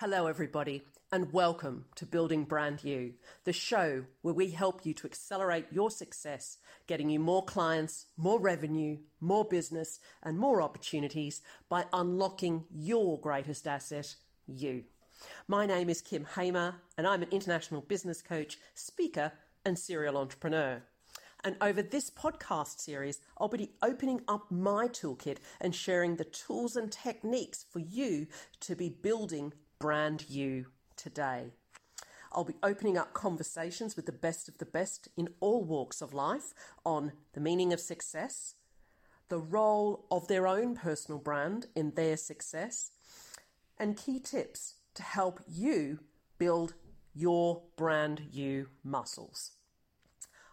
Hello, everybody, and welcome to Building Brand You, the show where we help you to accelerate your success, getting you more clients, more revenue, more business, and more opportunities by unlocking your greatest asset, you. My name is Kym Hamer, and I'm an international business coach, speaker, and serial entrepreneur. And over this podcast series, I'll be opening up my toolkit and sharing the tools and techniques for you to be building brand you today. I'll be opening up conversations with the best of the best in all walks of life on the meaning of success, the role of their own personal brand in their success, and key tips to help you build your brand you muscles.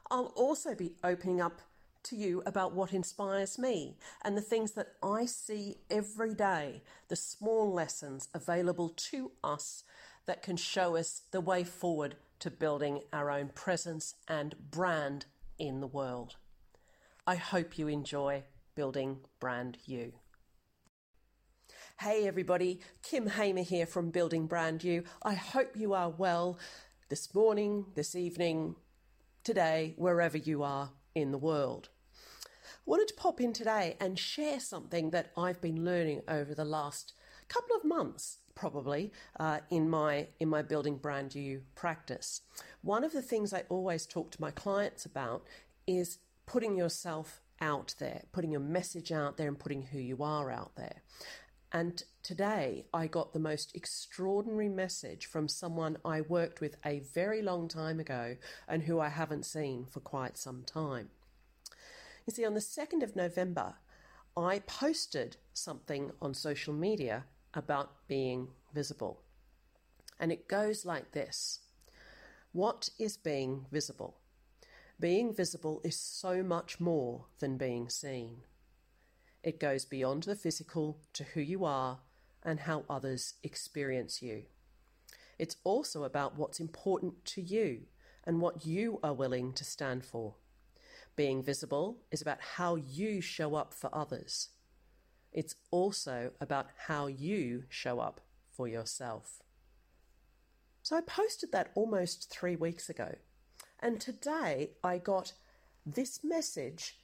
I'll also be opening up to you about what inspires me and the things that I see every day, the small lessons available to us that can show us the way forward to building our own presence and brand in the world. I hope you enjoy building brand you. Hey everybody, Kym Hamer here from Building Brand You. I hope you are well this morning, this evening, today, wherever you are in the world wanted to pop in today and share something that I've been learning over the last couple of months probably uh, in my in my building brand you practice. One of the things I always talk to my clients about is putting yourself out there, putting your message out there, and putting who you are out there. And today I got the most extraordinary message from someone I worked with a very long time ago and who I haven't seen for quite some time. You see, on the 2nd of November, I posted something on social media about being visible. And it goes like this What is being visible? Being visible is so much more than being seen. It goes beyond the physical to who you are and how others experience you. It's also about what's important to you and what you are willing to stand for. Being visible is about how you show up for others. It's also about how you show up for yourself. So I posted that almost three weeks ago. And today I got this message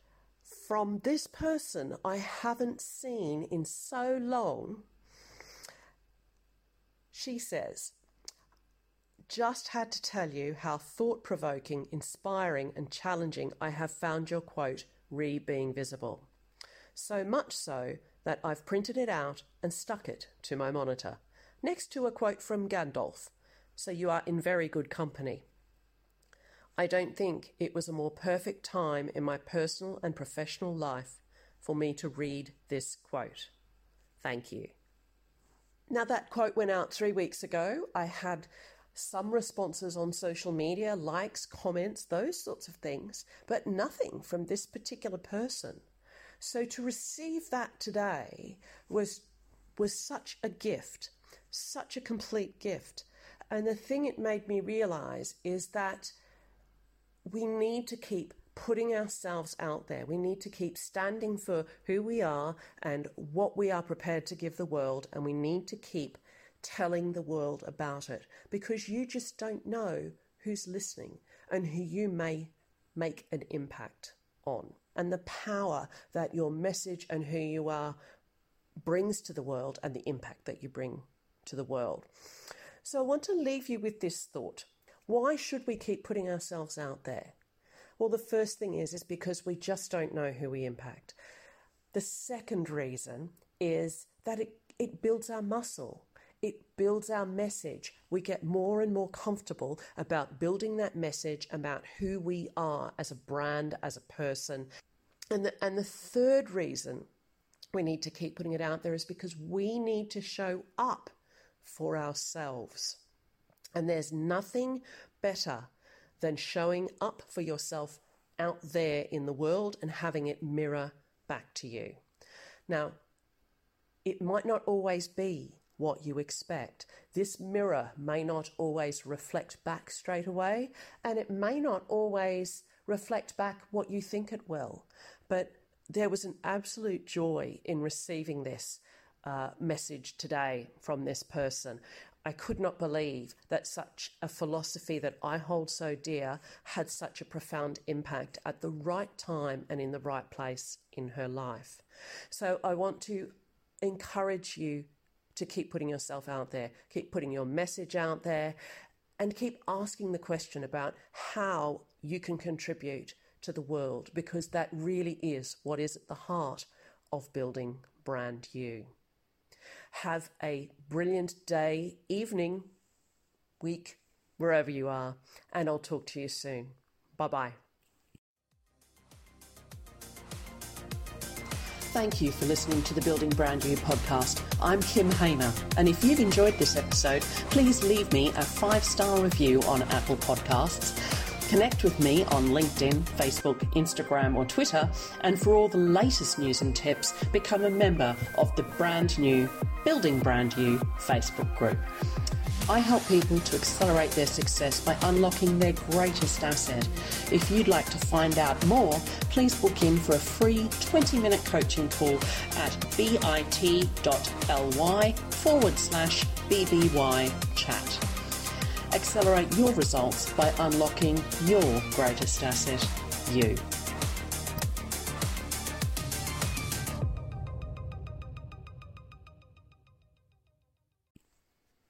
from this person I haven't seen in so long. She says, just had to tell you how thought provoking, inspiring, and challenging I have found your quote, re being visible. So much so that I've printed it out and stuck it to my monitor, next to a quote from Gandalf. So you are in very good company. I don't think it was a more perfect time in my personal and professional life for me to read this quote. Thank you. Now, that quote went out three weeks ago. I had some responses on social media, likes, comments, those sorts of things, but nothing from this particular person. So to receive that today was was such a gift, such a complete gift. And the thing it made me realize is that we need to keep putting ourselves out there. We need to keep standing for who we are and what we are prepared to give the world, and we need to keep telling the world about it because you just don't know who's listening and who you may make an impact on. And the power that your message and who you are brings to the world and the impact that you bring to the world. So I want to leave you with this thought. Why should we keep putting ourselves out there? Well, the first thing is is because we just don't know who we impact. The second reason is that it, it builds our muscle it builds our message. We get more and more comfortable about building that message about who we are as a brand, as a person. And the, and the third reason we need to keep putting it out there is because we need to show up for ourselves. And there's nothing better than showing up for yourself out there in the world and having it mirror back to you. Now, it might not always be what you expect. This mirror may not always reflect back straight away, and it may not always reflect back what you think it will. But there was an absolute joy in receiving this uh, message today from this person. I could not believe that such a philosophy that I hold so dear had such a profound impact at the right time and in the right place in her life. So I want to encourage you to keep putting yourself out there, keep putting your message out there, and keep asking the question about how you can contribute to the world because that really is what is at the heart of building brand you. Have a brilliant day, evening, week, wherever you are, and I'll talk to you soon. Bye bye. Thank you for listening to the Building Brand You podcast. I'm Kym Hamer, and if you've enjoyed this episode, please leave me a five star review on Apple Podcasts. Connect with me on LinkedIn, Facebook, Instagram, or Twitter, and for all the latest news and tips, become a member of the brand new Building Brand You Facebook group. I help people to accelerate their success by unlocking their greatest asset. If you'd like to find out more, please book in for a free 20 minute coaching call at bit.ly forward slash BBY chat. Accelerate your results by unlocking your greatest asset, you.